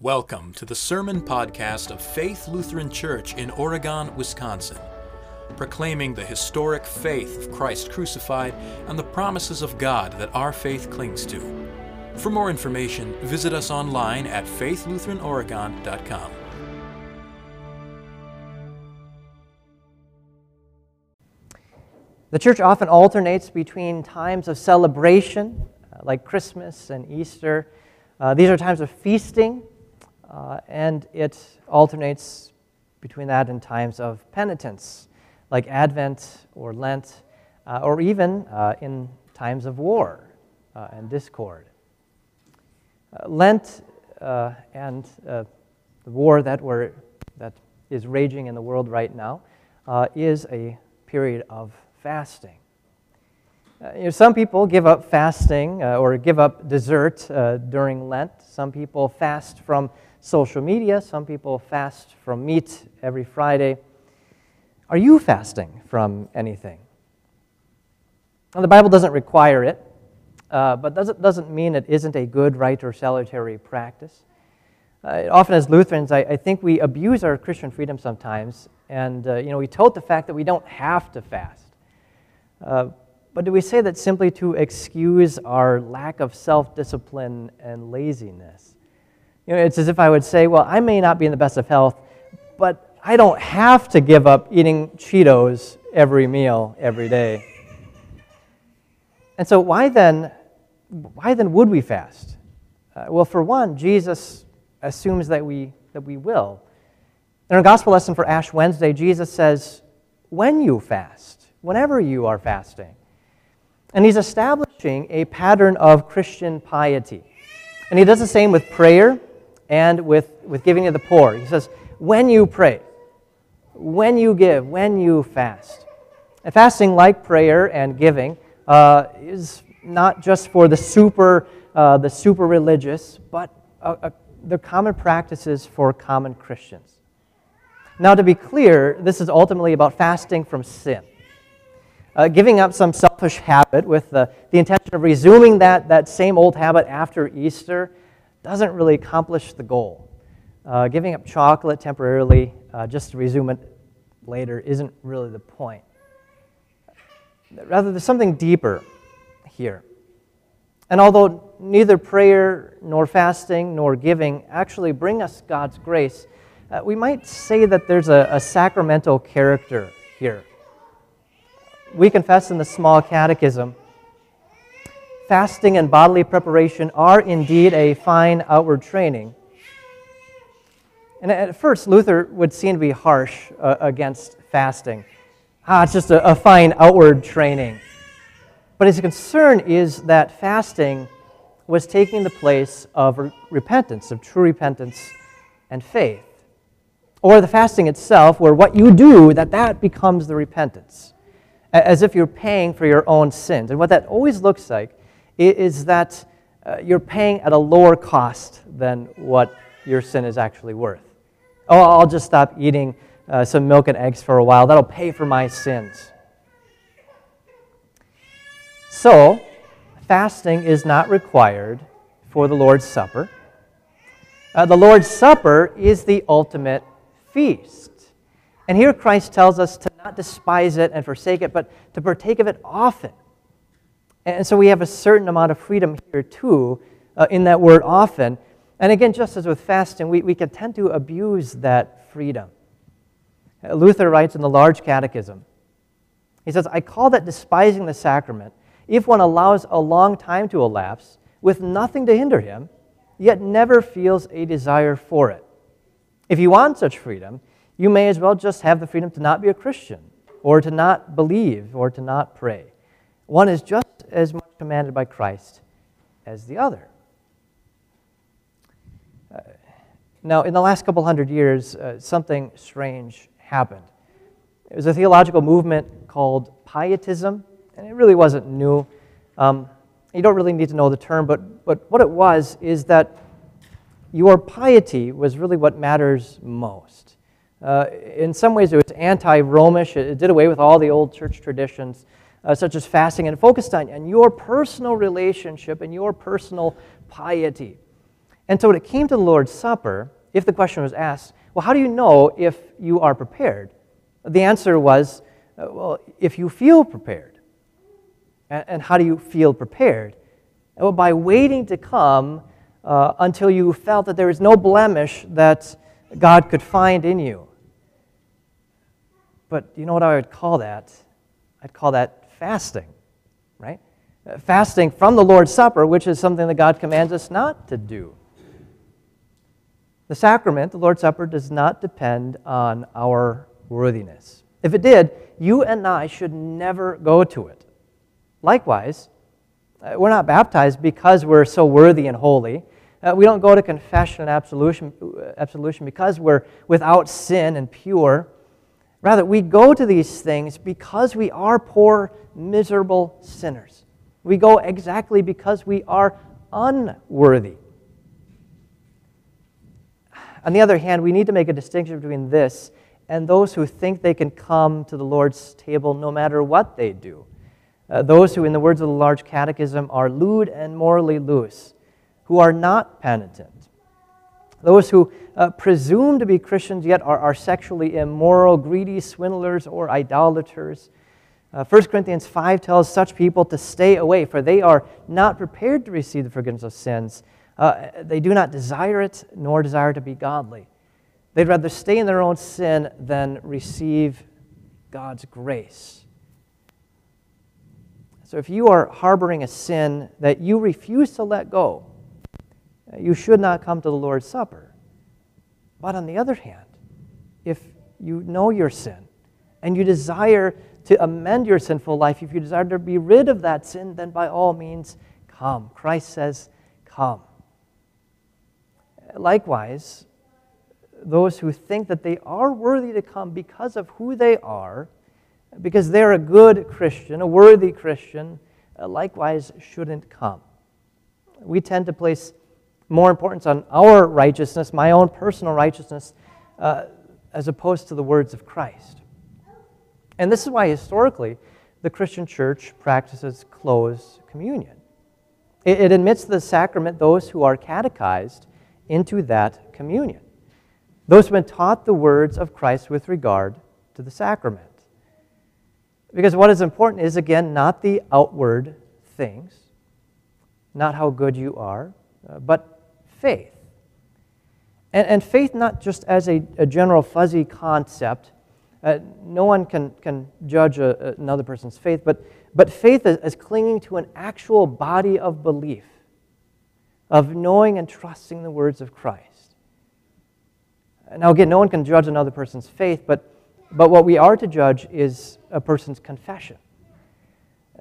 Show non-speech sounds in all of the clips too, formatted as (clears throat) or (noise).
Welcome to the Sermon Podcast of Faith Lutheran Church in Oregon, Wisconsin, proclaiming the historic faith of Christ crucified and the promises of God that our faith clings to. For more information, visit us online at faithlutheranoregon.com. The church often alternates between times of celebration, uh, like Christmas and Easter. Uh, these are times of feasting, uh, and it alternates between that and times of penitence, like Advent or Lent, uh, or even uh, in times of war uh, and discord. Uh, Lent uh, and the war that, we're, that is raging in the world right now is a period of fasting. Uh, you know, some people give up fasting uh, or give up dessert uh, during Lent. Some people fast from social media. Some people fast from meat every Friday. Are you fasting from anything? Now, the Bible doesn't require it, uh, but doesn't, doesn't mean it isn't a good, right, or salutary practice. Uh, often, as Lutherans, I, I, think we abuse our Christian freedom sometimes, and uh, you know, we tote the fact that we don't have to fast. Uh, but do we say that simply to excuse our lack of self discipline and laziness? You know, it's as if I would say, well, I may not be in the best of health, but I don't have to give up eating Cheetos every meal every day. And so, why then, why then would we fast? Uh, well, for one, Jesus assumes that we, that we will. In our gospel lesson for Ash Wednesday, Jesus says, when you fast, whenever you are fasting. And he's establishing a pattern of Christian piety. And he does the same with prayer and with, with giving to the poor. He says, when you pray, when you give, when you fast. And fasting, like prayer and giving, uh, is not just for the super, uh, the super religious, but uh, uh the common practices for common Christians. Now, to be clear, this is ultimately about fasting from sin. Uh, giving up some selfish habit with the, the intention of resuming that, that same old habit after Easter doesn't really accomplish the goal. Uh, giving up chocolate temporarily uh, just to resume it later isn't really the point. Rather, there's something deeper here. And although neither prayer nor fasting nor giving actually bring us God's grace, uh, we might say that there's a, a sacramental character here. We confess in the small catechism fasting and bodily preparation are indeed a fine outward training. And at first, Luther would seem to be harsh uh, against fasting. Ah, it's just a, a fine outward training. But his concern is that fasting was taking the place of re- repentance, of true repentance and faith. Or the fasting itself, where what you do, that that becomes the repentance, as if you're paying for your own sins. And what that always looks like is that uh, you're paying at a lower cost than what your sin is actually worth. Oh, I'll just stop eating uh, some milk and eggs for a while. That'll pay for my sins. So, fasting is not required for the Lord's Supper. Uh, the Lord's Supper is the ultimate feast. And here Christ tells us to not despise it and forsake it, but to partake of it often. And so we have a certain amount of freedom here, too, uh, in that word often. And again, just as with fasting, we, we can tend to abuse that freedom. Uh, Luther writes in the Large Catechism, he says, I call that despising the sacrament if one allows a long time to elapse with nothing to hinder him, yet never feels a desire for it. If you want such freedom, you may as well just have the freedom to not be a Christian, or to not believe, or to not pray. One is just as much commanded by Christ as the other. Uh, now, in the last couple hundred years, uh, something strange happened. It was a theological movement called Pietism, and it really wasn't new. Um, you don't really need to know the term, but, but what it was is that your piety was really what matters most. Uh, in some ways, it was anti Romish, it did away with all the old church traditions uh, such as fasting, and focused on, and your personal relationship and your personal piety. And so when it came to the Lord's Supper, if the question was asked, well, how do you know if you are prepared? The answer was, uh, well, if you feel prepared. And how do you feel prepared? Well, by waiting to come uh, until you felt that there is no blemish that God could find in you. But you know what I would call that? I'd call that fasting, right? Uh, fasting from the Lord's Supper, which is something that God commands us not to do. The sacrament, the Lord's Supper, does not depend on our worthiness. If it did, you and I should never go to it. Likewise, uh, we're not baptized because we're so worthy and holy. Uh, we don't go to confession and absolution, uh, absolution because we're without sin and pure. Rather, we go to these things because we are poor, miserable sinners. We go exactly because we are unworthy. On the other hand, we need to make a distinction between this and those who think they can come to the Lord's table no matter what they do. Uh, those who, in the words of the Large Catechism, are lewd and morally loose, who are not penitent. Those who uh, presume to be Christians yet are, are sexually immoral, greedy swindlers, or idolaters. Uh, 1 Corinthians 5 tells such people to stay away, for they are not prepared to receive the forgiveness of sins. Uh, they do not desire it, nor desire to be godly. They'd rather stay in their own sin than receive God's grace. So if you are harboring a sin that you refuse to let go, you should not come to the Lord's Supper. But on the other hand, if you know your sin and you desire to amend your sinful life, if you desire to be rid of that sin, then by all means, come. Christ says, Come. Likewise, those who think that they are worthy to come because of who they are because they're a good Christian, a worthy Christian, likewise shouldn't come. We tend to place more importance on our righteousness, my own personal righteousness, uh, as opposed to the words of Christ. And this is why historically the Christian church practices closed communion. It, it admits the sacrament those who are catechized into that communion, those who have been taught the words of Christ with regard to the sacrament. Because what is important is, again, not the outward things, not how good you are, uh, but faith. And, and, faith not just as a, a general fuzzy concept. Uh, no one can, can judge a, another person's faith, but, but faith as clinging to an actual body of belief, of knowing and trusting the words of Christ. Now, again, no one can judge another person's faith, but but what we are to judge is a person's confession.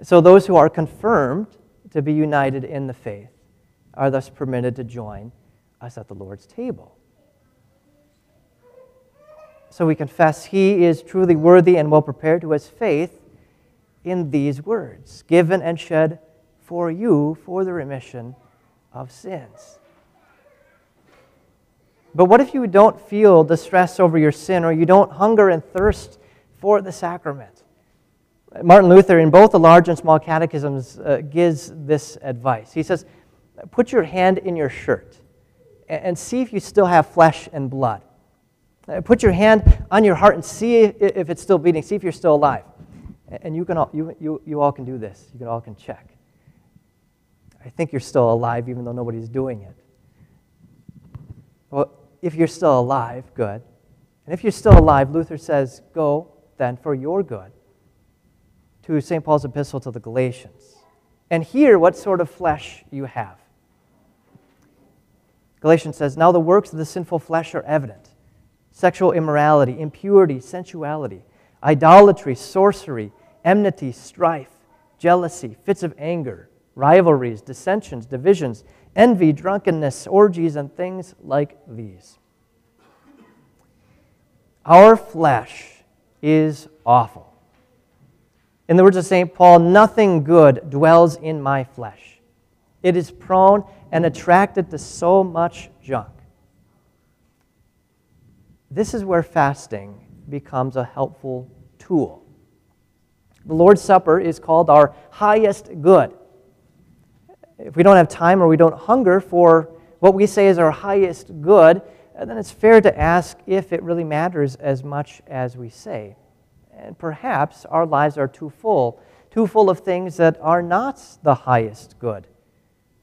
So those who are confirmed to be united in the faith are thus permitted to join us at the Lord's table. So we confess he is truly worthy and well prepared who has faith in these words, given and shed for you for the remission of sins. But what if you don't feel distress over your sin or you don't hunger and thirst for the sacrament? Martin Luther, in both the large and small catechisms, uh, gives this advice. He says, Put your hand in your shirt and see if you still have flesh and blood. Uh, put your hand on your heart and see if it's still beating, see if you're still alive. And you, can all, you, you, you all can do this. You can all can check. I think you're still alive even though nobody's doing it. Well, if you're still alive, good. And if you're still alive, Luther says, go then for your good to St. Paul's epistle to the Galatians and hear what sort of flesh you have. Galatians says, Now the works of the sinful flesh are evident sexual immorality, impurity, sensuality, idolatry, sorcery, enmity, strife, jealousy, fits of anger, rivalries, dissensions, divisions envy, drunkenness, orgies, and things like these. Our flesh is awful. In the words of St. Paul, nothing good dwells in my flesh. It is prone and attracted to so much junk. This is where fasting becomes a helpful tool. The Lord's Supper is called our highest good if we don't have time or we don't hunger for what we say is our highest good, uh, then it's fair to ask if it really matters as much as we say. And perhaps our lives are too full, too full of things that are not the highest good.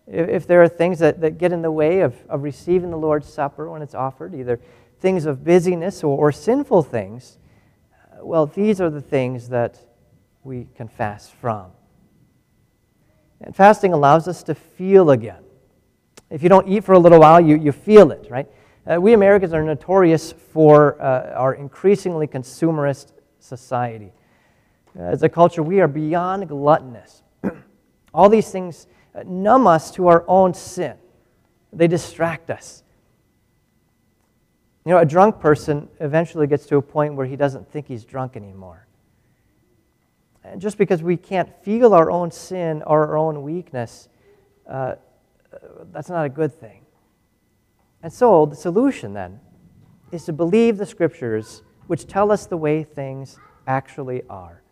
If there are things that, that get in the way of, of receiving the Lord's Supper when it's offered, either things of busyness or, or sinful things, uh, well, these are the things that we can fast from. And fasting allows us to feel again. If you don't eat for a little while, you, you feel it, right? Uh, we Americans are notorious for uh, our increasingly consumerist society. As a culture, we are beyond gluttonous. (clears throat) All these things numb us to our own sin, they distract us. You know, a drunk person eventually gets to a point where he doesn't think he's drunk anymore. And just because we can't feel our own sin or our own weakness, uh, that's not a good thing. And so, the solution then is to believe the scriptures which tell us the way things actually are.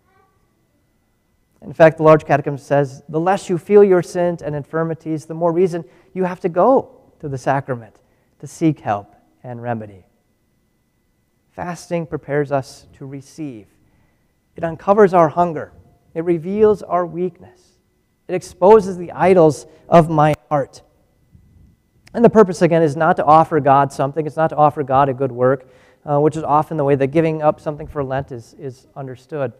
In fact, the Large Catechism says the less you feel your sins and infirmities, the more reason you have to go to the sacrament to seek help and remedy. Fasting prepares us to receive, it uncovers our hunger, it reveals our weakness, it exposes the idols of my heart. And the purpose, again, is not to offer God something, it's not to offer God a good work, uh, which is often the way that giving up something for Lent is, is understood.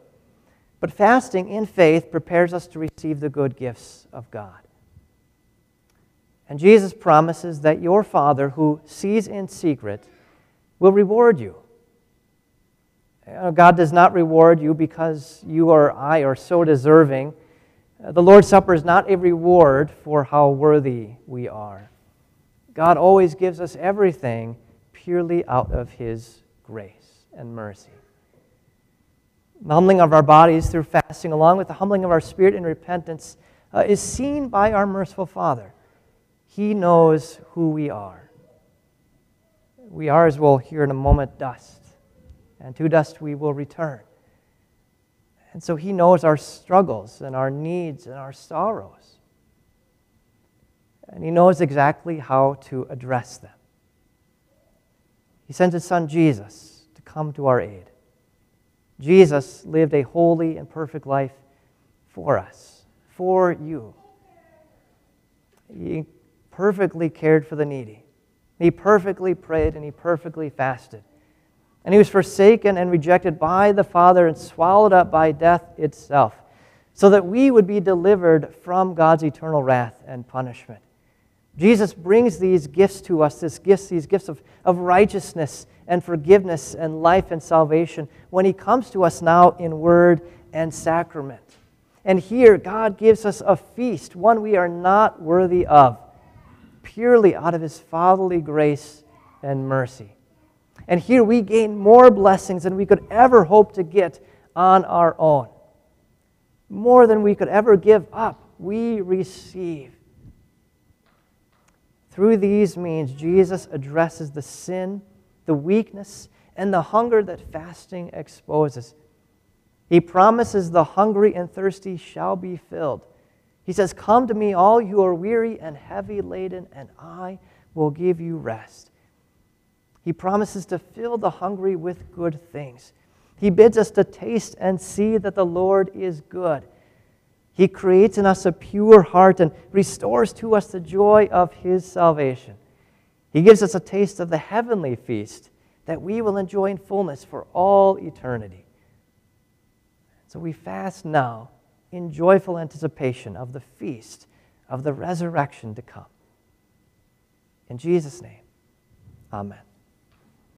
But fasting in faith prepares us to receive the good gifts of God. And Jesus promises that your Father, who sees in secret, will reward you. God does not reward you because you or I are so deserving. The Lord's Supper is not a reward for how worthy we are. God always gives us everything purely out of His grace and mercy. The humbling of our bodies through fasting, along with the humbling of our spirit in repentance, uh, is seen by our merciful Father. He knows who we are. We are, as we'll hear in a moment, dust and to dust we will return. And so he knows our struggles and our needs and our sorrows. And he knows exactly how to address them. He sent his son Jesus to come to our aid. Jesus lived a holy and perfect life for us, for you. He perfectly cared for the needy. He perfectly prayed and he perfectly fasted. And he was forsaken and rejected by the Father and swallowed up by death itself, so that we would be delivered from God's eternal wrath and punishment. Jesus brings these gifts to us, this gifts, these gifts of, of righteousness and forgiveness and life and salvation, when he comes to us now in word and sacrament. And here, God gives us a feast, one we are not worthy of, purely out of his fatherly grace and mercy. And here we gain more blessings than we could ever hope to get on our own. More than we could ever give up, we receive. Through these means, Jesus addresses the sin, the weakness, and the hunger that fasting exposes. He promises the hungry and thirsty shall be filled. He says, Come to me, all you are weary and heavy laden, and I will give you rest. He promises to fill the hungry with good things. He bids us to taste and see that the Lord is good. He creates in us a pure heart and restores to us the joy of His salvation. He gives us a taste of the heavenly feast that we will enjoy in fullness for all eternity. So we fast now in joyful anticipation of the feast of the resurrection to come. In Jesus' name, amen.